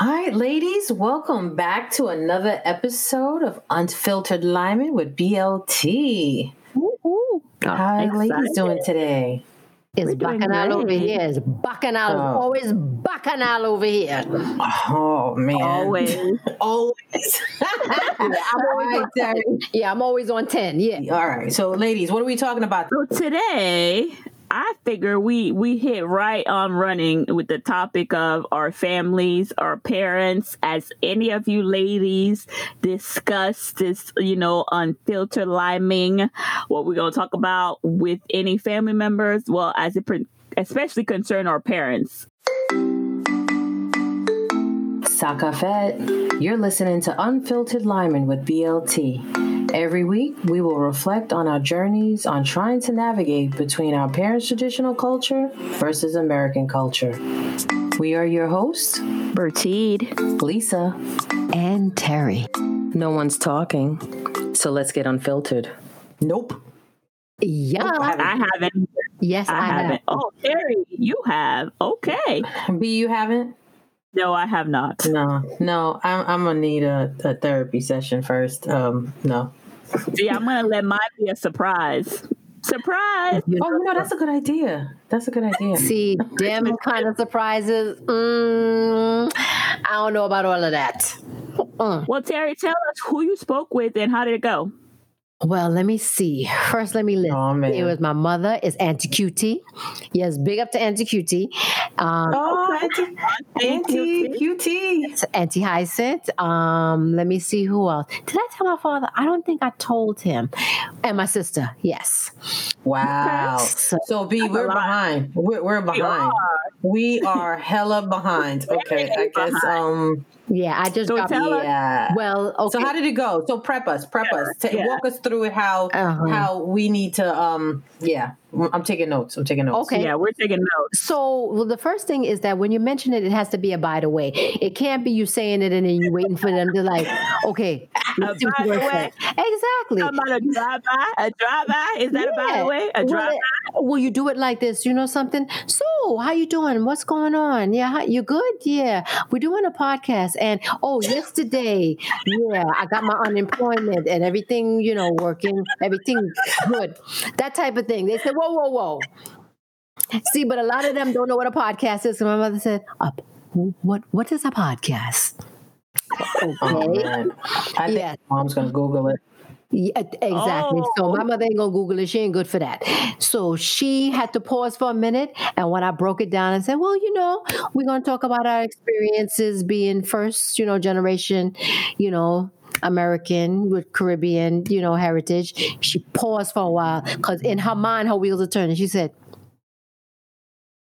All right, ladies, welcome back to another episode of Unfiltered Liming with BLT. Ooh, How are ladies doing today? It's We're bacchanal over great. here. It's bacchanal. Oh. Always bacchanal over here. Oh man, Always. always. I'm always All right, on 10. Yeah, I'm always on 10. Yeah. All right, so ladies, what are we talking about? So today, I figure we we hit right on running with the topic of our families, our parents. As any of you ladies discuss this, you know, unfiltered liming, what we're gonna talk about with any family members. Well, as it especially concern our parents. Sakafet, you're listening to Unfiltered Liming with BLT. Every week, we will reflect on our journeys on trying to navigate between our parents' traditional culture versus American culture. We are your hosts, Bertide. Lisa. And Terry. No one's talking, so let's get unfiltered. Nope. Yeah. I haven't. yes, I, I have. haven't. Oh, Terry, you have. Okay. B, you haven't? No, I have not. No, no. I'm, I'm gonna need a, a therapy session first. Um, no. See, I'm gonna let mine be a surprise. Surprise! Oh, you know that's a good idea. That's a good idea. See, them kind of surprises. Mm, I don't know about all of that. Mm. Well, Terry, tell us who you spoke with and how did it go? Well, let me see. First, let me list. Oh man. It was my mother. Is Auntie Cutie. Yes, big up to Auntie Cutie. Um, oh, Auntie, Auntie QT. It's Auntie Hyacinth. Um, let me see who else. Did I tell my father? I don't think I told him. And my sister, yes. Wow. So, So B, we're behind. We're, we're behind. We are hella behind. Okay, I guess. Um. Yeah, I just So got tell us- Yeah. well. Okay. So how did it go? So prep us, prep us, Ta yeah. walk us through it. How Uh-huh. how we need to um yeah. I'm taking notes. I'm taking notes. Okay. Yeah, we're taking notes. So well, the first thing is that when you mention it, it has to be a by the way. It can't be you saying it and then you waiting for them to like, okay, let's see what by the way. say. Exactly. How about a drive by? A drive by? Is that a by the way? A drive by? Will you do it like this? You know something? So, how you doing? What's going on? Yeah, how, you good? Yeah, we're doing a podcast, and oh, yesterday, yeah, I got my unemployment and everything. You know, working, everything good, that type of thing. They said, whoa, whoa, whoa. See, but a lot of them don't know what a podcast is. So my mother said, "Up, what? What is a podcast?" Oh Okay. man. I think Yeah. mom's gonna Google it. Yeah, exactly. Oh, so Oh. my mother ain't gonna Google it. She ain't good for that. So she had to pause for a minute. And when I broke it down and said, well, you know, we're gonna talk about our experiences being first, you know, generation, you know, American with Caribbean, you know, heritage. She paused for a while because in her mind, her wheels are turning. She said,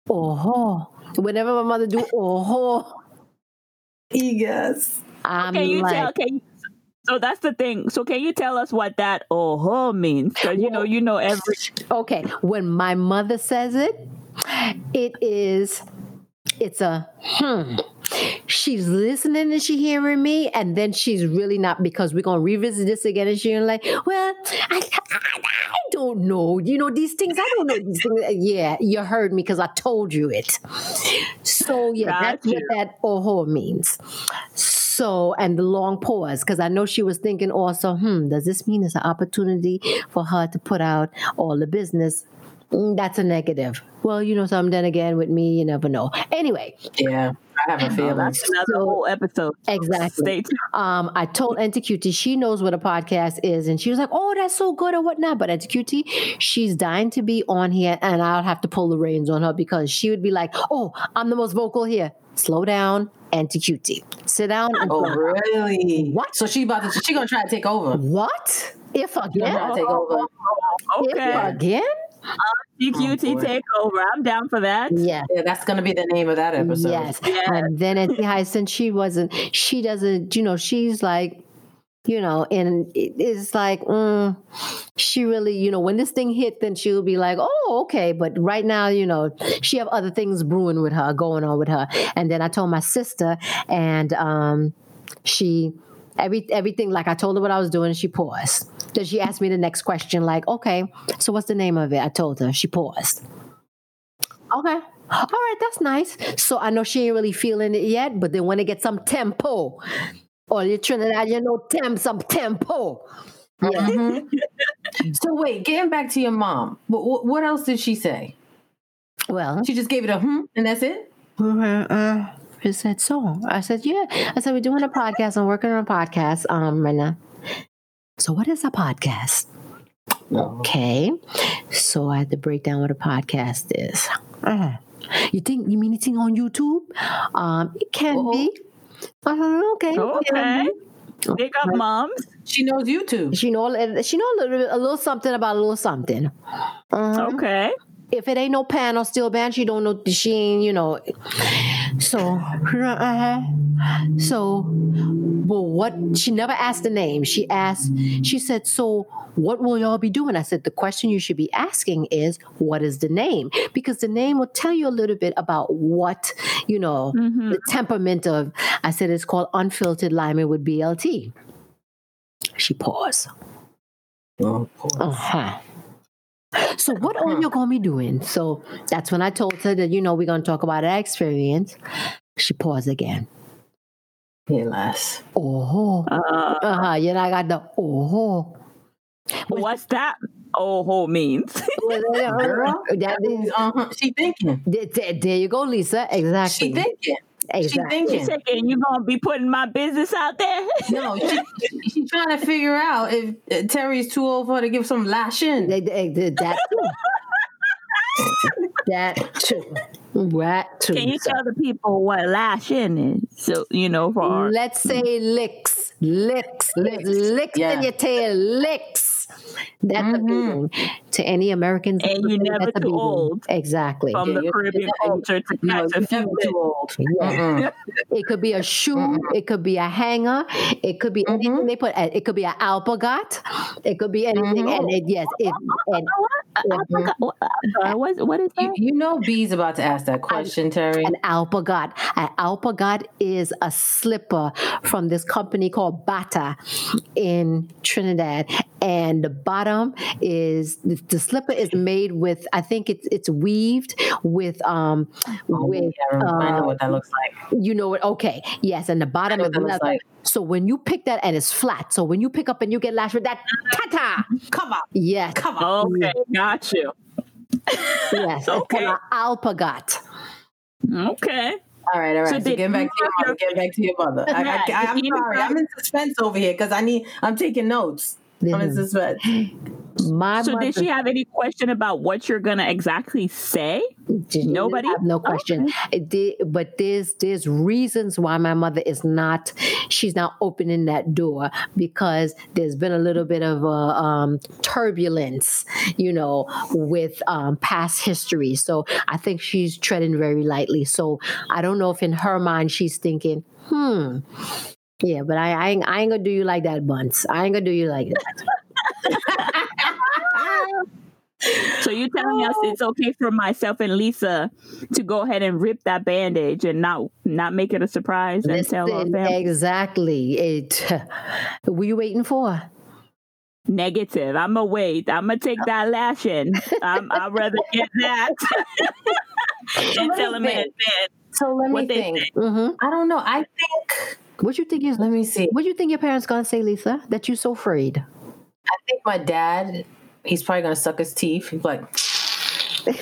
"Oh, whenever my mother do oh, Yes. I'm Can you like, tell? Can you, so that's the thing. So can you tell us what that oh means? Because you know, you know every. Okay, when my mother says it, it is it's a hmm. She's listening and she hearing me, and then she's really not because we're gonna revisit this again, and she's like, "Well, I, I, I don't know. You know these things. I don't know these things. Yeah, you heard me because I told you it. So yeah, that's what that oho means. So and the long pause because I know she was thinking also, hmm, does this mean it's an opportunity for her to put out all the business? Mm, that's a negative. Well, you know something. Then again, with me, you never know. Anyway, Yeah. I have a Oh, feeling. that's another So- whole episode. exactly. Um, I told Auntie Cutie she knows what a podcast is, and she was like, "Oh, that's so good or whatnot." But Auntie Cutie, she's dying to be on here, and I'll have to pull the reins on her because she would be like, "Oh, I'm the most vocal here." Slow down, Auntie Cutie. Sit down. And Oh talk. really? What? So she about to she gonna try to take over. What? If She again? try to take over. If Okay. again? Uh, CQT oh, boy. take over. I'm down for that. Yeah. Yeah, that's gonna be the name of that episode. Yes. Yes. And then Auntie Hyacinth, she wasn't, she doesn't, you know, she's like, you know, and it- it's like, mm, she really, you know, when this thing hit, then she'll be like, oh, okay. But right now, you know, she have other things brewing with her, going on with her. And then I told my sister, and um, she, every everything, like I told her what I was doing, she paused. Then she asked me the next question, like, okay, so what's the name of it? I told her. She paused. Okay. all right, that's nice. So I know she ain't really feeling it yet, but then when they get some tempo, or you Trinidad, you know, temp some tempo. Yeah. Mhm. so wait, getting back to your mom, what, what else did she say? Well, She just gave it a hmm, and that's it. uh, she said so. I said, yeah. I said, we're doing a podcast. I'm working on a podcast, um, right now. So what is a podcast? Okay. So I had to break down what a podcast is. Uh, you think you mean anything on YouTube? Um, it can be. I said, okay. Okay. be. Big up moms. She knows YouTube. She know she know a little, a little something about a little something. Uh-huh. Okay. If it ain't no pan or steel band, she don't know. She ain't you know. So, so, well, what? She never asked the name. She asked. She said, "So, what will y'all be doing?" I said, "The question you should be asking is, what is the name? Because the name will tell you a little bit about what you know, Mhm. the temperament of." I said, "It's called unfiltered liming with BLT." She paused. Oh, poor. Uh huh. So what are you gonna be doing? So that's when I told her that you know we're gonna talk about our experience. She paused again. Here, lass. Oh, Uh, uh huh. You know I got the oh. what's that? Oh, ho means. Girl, That is, uh-huh. She thinking. there, there- there you go, Lisa. Exactly. She thinking. She exactly. You thinking. you gonna be putting my business out there? No, she, she's trying to figure out if uh, Terry's too old for her to give some lashing. They- they- they- that too. that too. That too. Can you tell the people what lash in is? So you know for our Let's say licks, licks, licks, licks Yeah. in your tail, licks. That's a Mhm. beating to any Americans. And you listening, never that's a too old. Exactly. from Yeah, the Caribbean culture to No, catch a you're never too old. Yeah. It could be a shoe. It could be a hanger. It could be Mm-hmm. anything they put. It could be an alpagot. It could be anything. Mhm. And it, yes, it, and What- what, is You, that? you know B's about to ask that question, Terry. an alpagot. An alpagot is a slipper from this company called Bata in Trinidad. And the bottom is the, the slipper is made with I think it's it's weaved with um Oh, with yeah, I know uh, what that looks like. you know what okay yes and the bottom is leather. like. So when you pick that and it's flat, so when you pick up and you get lashed with that tata, Come on, yes, come on. Okay, got you. yes, Okay. called an alpagot. Okay. All right, all right. So So, did getting back to your mother. Getting back to your mother. I, Right. I, I, am sorry. I'm in suspense over here because I need. I'm taking notes. I'm in suspense. My So mother, did she have any question about what you're gonna exactly say? Nobody? have no question. It did, but there's there's reasons why my mother is not she's not opening that door because there's been a little bit of a um, turbulence, you know, with um, past history. So I think she's treading very lightly. So I don't know if in her mind she's thinking, hmm. Yeah, but I, I, ain't, I ain't gonna do you like that, Bunce. I ain't gonna do you like that. So you're telling us it's okay for myself and Lisa to go ahead and rip that bandage and not not make it a surprise and tell our family exactly. It. What you waiting for? negative. I'm gonna wait. I'm gonna take that lashing. I'm, I'd rather get that and tell them in advance So let me what they think. say. hmm I don't know. I think. What you think is? Let me see. What you think your parents gonna say, Lisa? That you so afraid? I think my dad. He's probably gonna suck his teeth. He's like,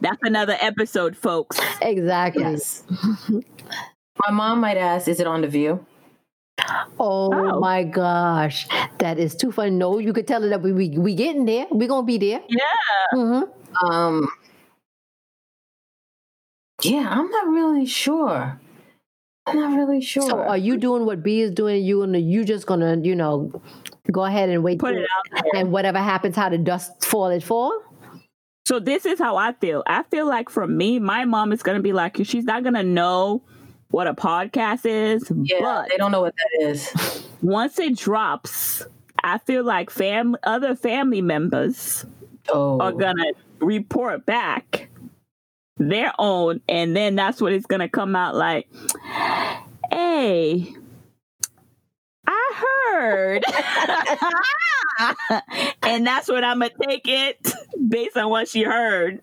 That's another episode, folks. Exactly. yes. my mom might ask, "Is it on the View?" Oh, Oh. my gosh, that is too funny. No, you could tell her that we we, we getting there. We are gonna be there. Yeah. hmm Um. Yeah, I'm not really sure. I'm not really sure. So, are you doing what B is doing? You and you just gonna you know go ahead and wait Put it out there. and whatever happens, how the dust fall, it fall. So this is how I feel. I feel like for me, my mom is gonna be like, she's not gonna know what a podcast is, yeah, but they don't know what that is. once it drops, I feel like fam other family members Oh, are gonna report back their own, and then that's what it's gonna come out like. Hey, I heard, and that's what I'm gonna take it based on what she heard.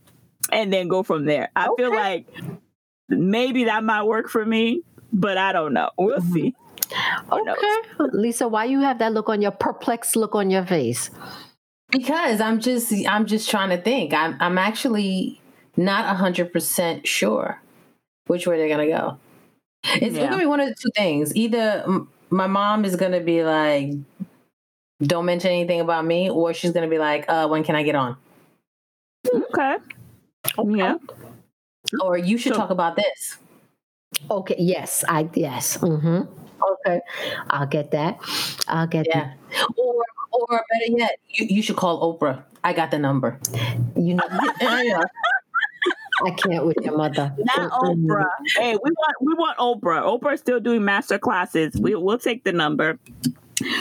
and then go from there. I feel like maybe that might work for me, but I don't know. We'll Mm-hmm. see. Who knows? Okay, Lisa, why you have that look on your perplexed look on your face? Because I'm just I'm just trying to think. I'm I'm actually not hundred percent sure which way they're gonna go. It's Yeah. gonna be one of the two things. Either my mom is gonna be like, "Don't mention anything about me," or she's gonna be like, "Uh, when can I get on?" Okay. Yeah. Or you should So- talk about this. Okay, yes, I yes. Mm-hmm. Okay, I'll get that. I'll get Yeah. Or or better yet, you, you should call Oprah. I got the number. You know, I can't with your mother. Not Oprah. Hey, we want we want Oprah. Oprah's still doing master classes. We we'll take the number.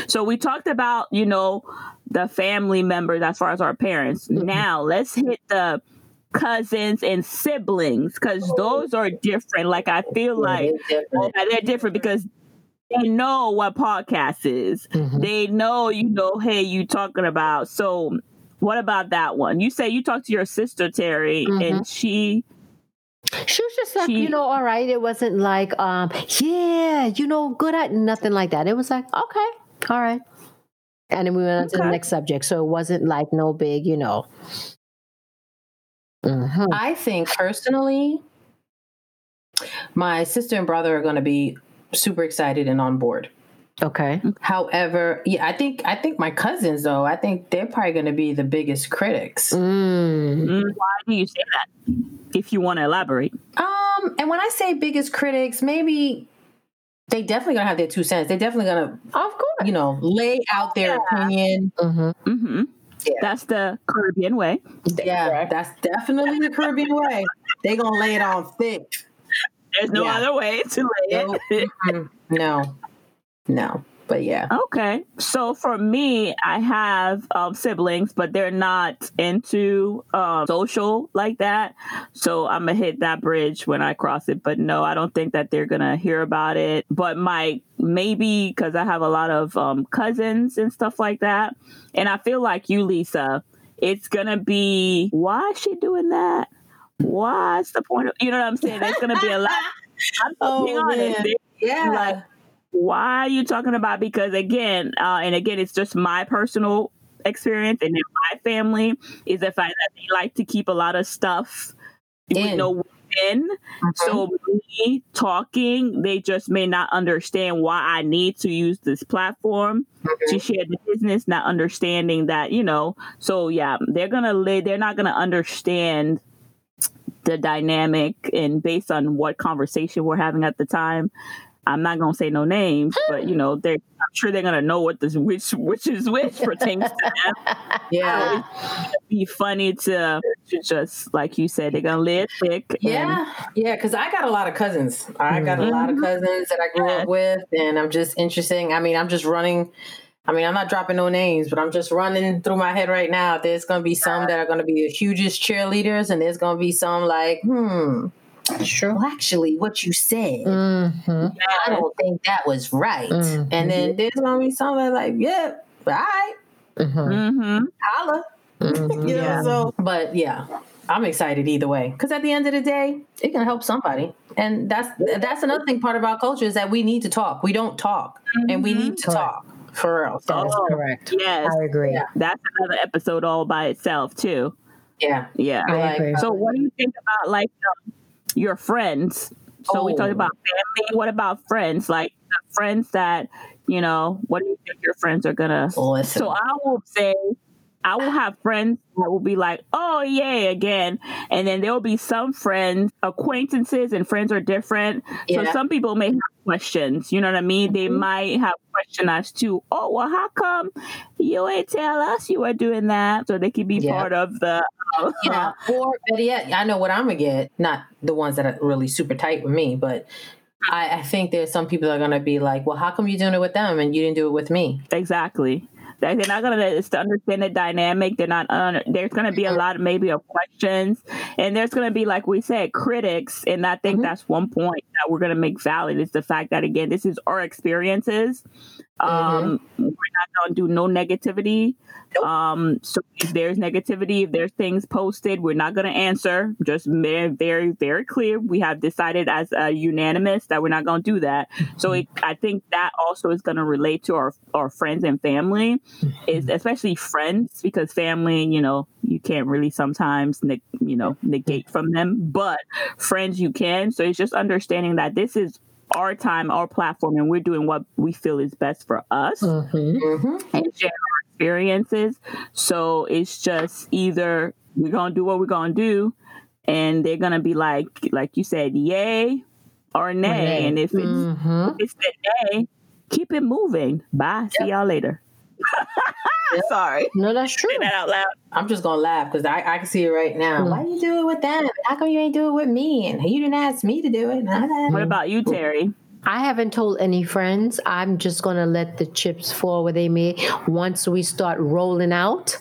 So we talked about, you know, the family members as far as our parents. Mhm. Now let's hit the cousins and siblings because those are different. Like I feel like It's different. oh, they're different because they know what podcast is. Mhm. They know, you know, hey, you talking about. So what about that one? You say you talked to your sister Terry, and she She was just like, She- you know, all right. It wasn't like, um, yeah, you know, good at nothing like that. It was like, okay, all right. And then we went on to the next subject. So it wasn't like no big, you know. Mhm. I think personally, my sister and brother are going to be super excited and on board. Okay. However, yeah, I think I think my cousins though, I think they're probably going to be the biggest critics. Mm. Mm, why do you say that? If you want to elaborate. Um, and when I say biggest critics, maybe they definitely gonna have their two cents. They're definitely gonna, Of course. you know, lay out their opinion. Mm-hmm. Mm-hmm. Yeah. That's the Caribbean way. Yeah, that's definitely the Caribbean way. They gonna lay it on thick. There's no Yeah. other way to lay No, it. no, no. But yeah, Okay. So for me, I have um, siblings, but they're not into um, social like that. So I'm going to hit that bridge when I cross it. But no, I don't think that they're going to hear about it. But my maybe because I have a lot of um, cousins and stuff like that. And I feel like you, Lisa, it's going to be why is she doing that? What's the point of, you know what I'm saying? There's going to be a lot. I'm Oh, being honest. yeah, Like, why are you talking about because again uh, and again it's just my personal experience and in my family is the fact that they like to keep a lot of stuff you In. know within so me talking they just may not understand why i need to use this platform. To share the business not understanding that you know so yeah they're gonna lay they're not gonna understand the dynamic and based on what conversation we're having at the time i'm not gonna say no names but you know they're i'm sure they're gonna know what this which which is which pertains to them yeah, be funny to, to just like you said they're gonna live thick and- yeah, yeah. Because I got a lot of cousins. I got a lot of cousins that I grew Yeah. up with, and I'm just interesting. I mean, I'm just running. I mean, I'm not dropping no names, but I'm just running through my head right now. There's going to be some that are going to be the hugest cheerleaders, and there's going to be some like, hmm, Sure. well, actually, what you said, hmm I don't think that was right. Mhm. And then there's going to be some that are like, yeah, all right, hmm Mhm. holla. hmm You know, Yeah. so, but yeah, I'm excited either way because at the end of the day, it can help somebody, and that's that's another thing. Part of our culture is that we need to talk. We don't talk, and we need to Correct. talk for real. So, That is Oh. correct. yes I agree. Yeah. that's another episode all by itself too yeah, yeah I Like, agree. So, what do you think about like um, your friends? So we Oh. talked about family. What about friends? Like the friends that you know. What do you think your friends are gonna? listen. So I will say, I will have friends that will be like, "Oh yay!" again, and then there will be some friends, acquaintances, and friends are different. So some people may have questions. You know what I mean? They Mhm. might have questions as to, "Oh, well, how come you ain't tell us you were doing that?" So they could be Yeah. part of the. uh, yeah, or better yet, I know what I'm gonna get. Not the ones that are really super tight with me, but I, I think there's some people that are gonna be like, "Well, how come you doing it with them and you didn't do it with me?" Exactly. They- They're not gonna to understand the dynamic. They're not. There's gonna be a lot, of maybe, of questions, and there's gonna be, like we said, critics. And I think Mhm. that's one point that we're gonna make valid is the fact that again, this is our experiences. Um, We're not gonna do no negativity. Nope. Um, so if there's negativity, if there's things posted, we're not to answer. Just very, very, very clear. We have decided as a unanimous that we're not to do that. So it, I think that also is to relate to our our friends and family, is especially friends because family, you know, you can't really sometimes you know negate from them, but friends you can. So it's just understanding that this is our time, our platform, and we're doing what we feel is best for us Mhm. hmm and share our experiences. So it's just either we're gonna do what we're gonna do, and they're gonna be like, like you said, yay or nay. nay. And if it's Mhm. if it's the nay, keep it moving. Bye. See y'all later. Sorry. No, that's true. Say that out loud. I'm just gonna laugh because I, I can see it right now. Mm. Why you do it with them? How come you ain't do it with me? And you didn't ask me to do it. Nah, nah. What about you, Terry? I haven't told any friends. I'm just going to let the chips fall where they may. Once we start rolling out,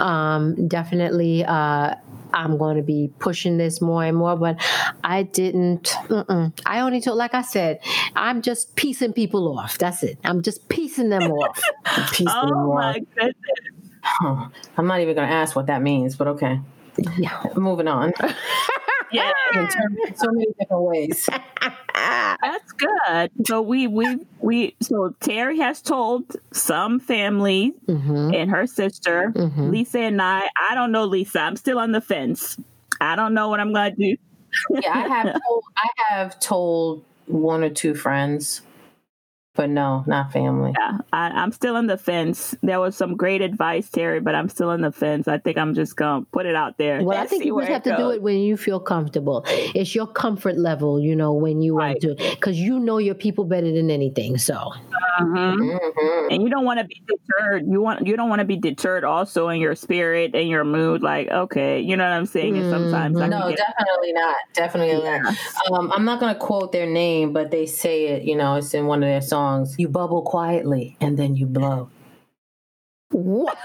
um, definitely uh, I'm going to be pushing this more and more. But I didn't, mm-mm. I only told, like I said, I'm just piecing people off. That's it. I'm just piecing them off. Piece of Oh wall. my goodness. Huh. I'm not even gonna ask what that means, but okay. Yeah. Moving on. Yeah. In terms- in so many different ways. That's good. So we we we so Terry has told some family hmm and her sister, Mhm. Lisa and I. I don't know Lisa. I'm still on the fence. I don't know what I'm gonna do. Yeah, I have told I have told one or two friends, but no, not family. Yeah, I, I'm still on the fence. There was some great advice, Terry, but I'm still on the fence. I think I'm just gonna put it out there. Well, I think you just have to do it when you feel comfortable. It's your comfort level, you know, when you Right. want to, because you know your people better than anything. So, Mhm. Mhm. And you don't want to be deterred. You want you don't want to be deterred also in your spirit and your mood. Like, okay, you know what I'm saying? And sometimes I can No, get- definitely not. Definitely not. Um, I'm not gonna quote their name, but they say it. You know, it's in one of their songs. You bubble quietly and then you blow. what?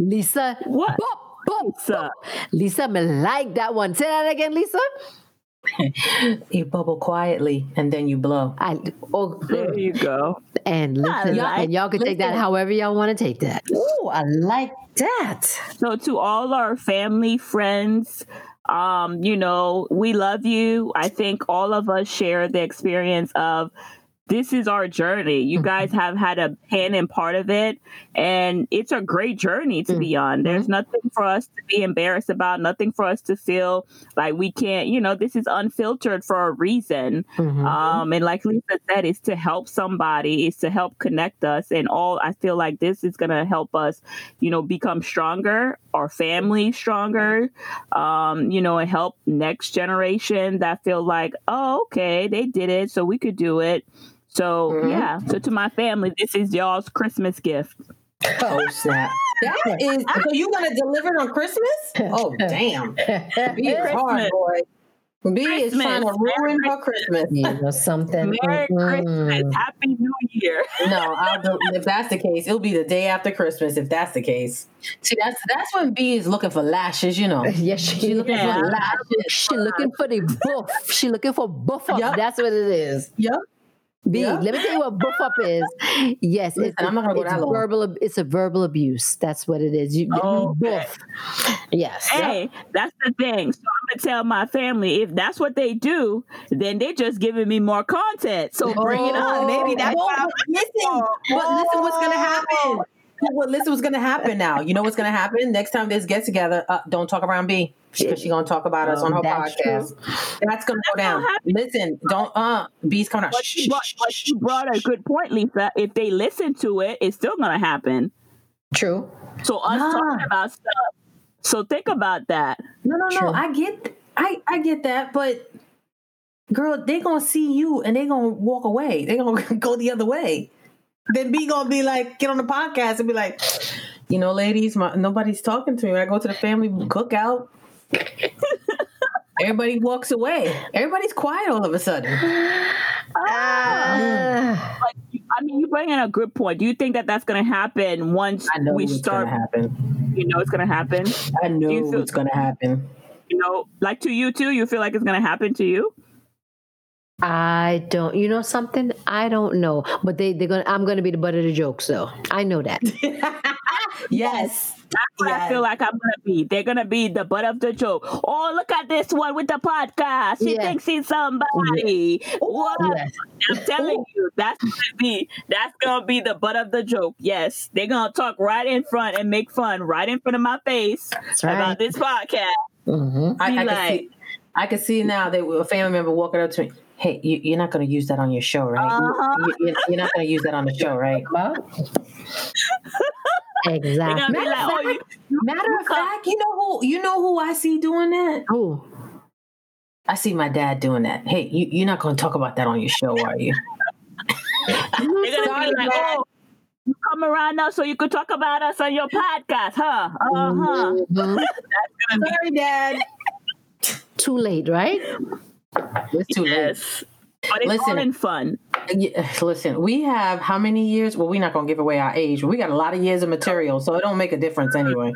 Lisa, what? Bop, bop, Lisa. bop. Lisa, me like that one. Say that again, Lisa. You bubble quietly and then you blow. I oh, There you go. and listen, like- and y'all can take that however y'all want to take that. Oh, I like that. So to all our family, friends, um, you know, we love you. I think all of us share the experience of this is our journey. You guys have had a hand in part of it, and it's a great journey to be on. There's nothing for us to be embarrassed about, nothing for us to feel like we can't, you know, this is unfiltered for a reason. Mhm. Um, and like Lisa said, it's to help somebody, it's to help connect us. And all I feel like this is gonna help us, you know, become stronger, our family stronger, um, you know, and help next generation that feel like, oh, okay, they did it, so we could do it. So Mhm. yeah. So to my family, this is y'all's Christmas gift. Oh snap! That is. So you gonna deliver it on Christmas? Oh damn! B is hard, boy. B is trying to ruin her Christmas. you know something. Merry Mm-mm. Christmas, Happy New Year. No, I'll do, if that's the case, it'll be the day after Christmas. If that's the case, see, that's that's when B is looking for lashes. You know, Yes, she she looking Yeah. for lashes. She looking for the buff. She looking for buff up. Yup. That's what it is. Yep. B, Yup. let me tell you what buff up is. Yes, Listen, it's, I'm not gonna go it's that long. verbal. It's a verbal abuse. That's what it is. You Okay. buff. Yes. Hey, that's the thing. So I'm gonna tell my family if that's what they do, then they're just giving me more content. So bring it on. Maybe oh, that's Well, what oh, I'm but listen, but listen, what's gonna oh. happen? Well, listen, what's gonna happen now? You know what's gonna happen next time this get together? Uh, don't talk around B because she's gonna talk about us on her That's podcast. That's gonna go down. Listen, don't. Uh, B's coming out. But Shh, you, brought, but shh, you brought a good point, Lisa. If they listen to it, it's still gonna happen. True. So us Nah. talking about stuff. So think about that. No, no, no. I get, I, I get that, but girl, they're gonna see you and they're gonna walk away. They're gonna go the other way. Then B gonna be like, get on the podcast and be like, you know, ladies, my, nobody's talking to me. When I go to the family cookout. Everybody walks away. Everybody's quiet all of a sudden. Ah. Like, I mean, you bring in a good point. Do you think that that's going to happen once I know we what's start? gonna happen. You know, it's going to happen. I know you feel- what's gonna happen. You know, like to you too. You feel like it's going to happen to you. I don't. You know something? I don't know. But they they're gonna. I'm gonna be the butt of the jokes, though. I know that. yes. That's what I feel like I'm gonna be. They're gonna be the butt of the joke. Oh, look at this one with the podcast. She Yeah. thinks she's somebody. What? Yes. I'm telling you, that's gonna be that's gonna be the butt of the joke. Yes, they're gonna talk right in front and make fun right in front of my face right. about this podcast. hmm I, Be I can see. I can see now that a family member walking up to me. Hey, you, you're not going to use that on your show, right? You- Uh-huh. You, you, you're not going to use that on the show, right? They're Exactly. Matter like, of oh, you, you Matter of fact, you know who you know who I see doing that. Oh, I see my dad doing that. Hey, you, you're not going to talk about that on your show, are you? they're gonna be like, oh, you come around now so you could talk about us on your podcast, huh? Uh huh. mhm. Sorry, Dad. too late, right? It's too late. Yes. But it's Listen. all in fun. Yeah, listen, we have how many years? Well, we're not going to give away our age, we got a lot of years of material, so it don't make a difference anyway.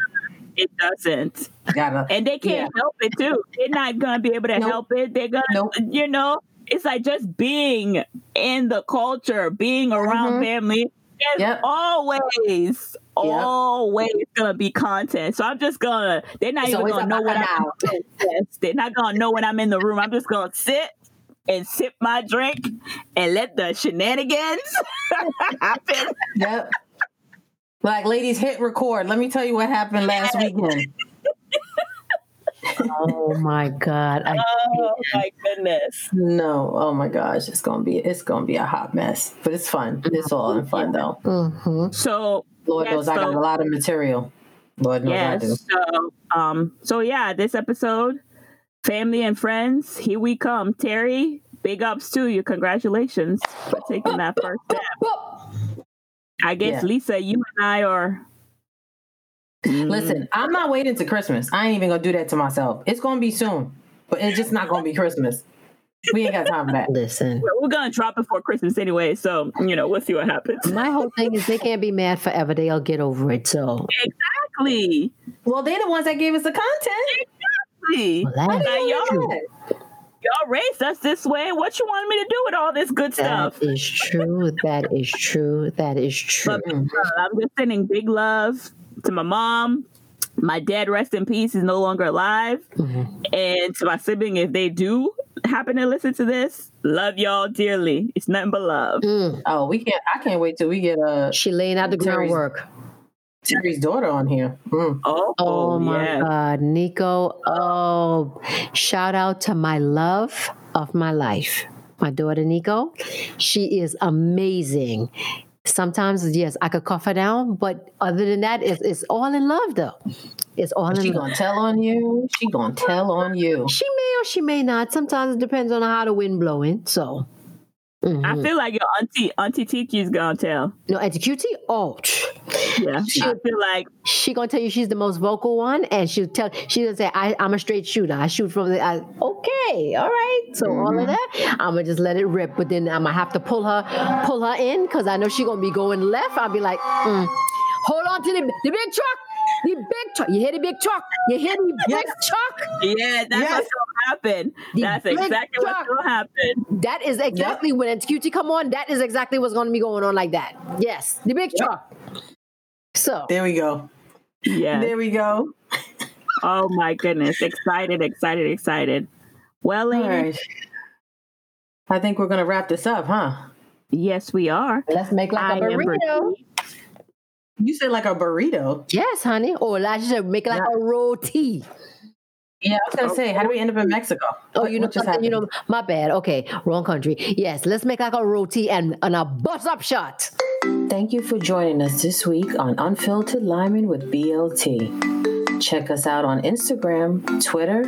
It doesn't. Gotta. And they can't help it too. They're not gonna be able to Nope. help it. They're gonna Nope. you know, it's like just being in the culture, being around Mhm. family. There's Yep. always, always gonna be content. So I'm just gonna they're not It's even gonna know about what I'm now. yes, they're not gonna know when I'm in the room. I'm just gonna sit and sip my drink and let the shenanigans happen. Yep. Like, ladies, hit record. Let me tell you what happened last weekend. Oh my God. I, Oh my goodness. No, oh my gosh, it's gonna be it's gonna be a hot mess, but it's fun. It's all in fun though. Mhm. So Lord Yes, knows I got a lot of material. Lord knows I do. Yes. So, um, so yeah, this episode, family and friends, here we come. Terry, big ups to you. Congratulations for taking that first step. I guess Yeah. Lisa, you and I are. Mm, Listen, I'm not waiting to Christmas. I ain't even gonna do that to myself. It's gonna be soon, but it's just not gonna be Christmas. We ain't got time for that. Listen, we're- we're gonna drop it before Christmas anyway, so you know we'll see what happens. my whole thing is they can't be mad forever. They'll get over it. So, Exactly. Well, they're the ones that gave us the content. Exactly. well, that's Now, y'all, true. y'all raised us this way. What you want me to do with all this good stuff? That is true. That is true. That is true. But uh, I'm just sending big love to my mom. My dad, rest in peace, is no longer alive. Mhm. And to my sibling, if they do happen to listen to this, love y'all dearly. It's nothing but love. Mm. Oh, we can't. I can't wait till we get uh, She laying out the Terry's- groundwork. Terry's daughter on here. Mm. Oh, Oh my yeah. God, Nico. Oh, shout out to my love of my life, my daughter Nico. She is amazing. Sometimes, yes, I could cuff her down, but other than that, it's, it's all in love, though. It's all She in love. gonna tell on you. She gonna tell on you. She may or she may not. Sometimes it depends on how the wind blowing. So, mhm. I feel like your auntie, Auntie Tiki's gonna tell. no, Auntie Cutie. Oh, Yeah, I be like she gonna tell you she's the most vocal one, and she'll tell she'll say, I, "I'm a straight shooter. I shoot from the." I, okay, all right. So all of that, I'm gonna just let it rip. But then I'm gonna have to pull her, pull her in because I know she's gonna be going left. I'll be like, mm, "Hold on to the the big truck, the big truck. You hear the big truck? You hear the big truck? yeah, that's Yes. what's gonna happen. The That's big exactly what's gonna happen. That is exactly when Auntie Cutie come on. That is exactly what's gonna be going on like that. Yes, the big truck. So There we go. Yeah. There we go. Oh my goodness. Excited, excited, excited. Well, ladies, right. I think we're gonna wrap this up, huh? yes, we are. let's make like I a burrito. You said like a burrito. Yes, honey. Or I should make it like a roti. Yeah, I was gonna say, how do we end up in Mexico? Oh, What- you know what just? You know, my bad. Okay, wrong country. Yes, let's make like a roti and, and a bust up shot. Thank you for joining us this week on Unfiltered Liming with BLT. Check us out on Instagram, Twitter,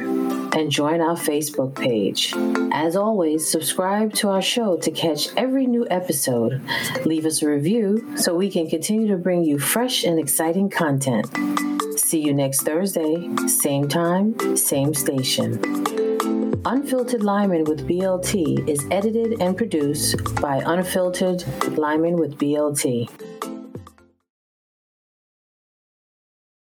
and join our Facebook page. As always, subscribe to our show to catch every new episode. Leave us a review so we can continue to bring you fresh and exciting content. See you next Thursday, same time, same station. Unfiltered Liming with BLT is edited and produced by Unfiltered Liming with BLT.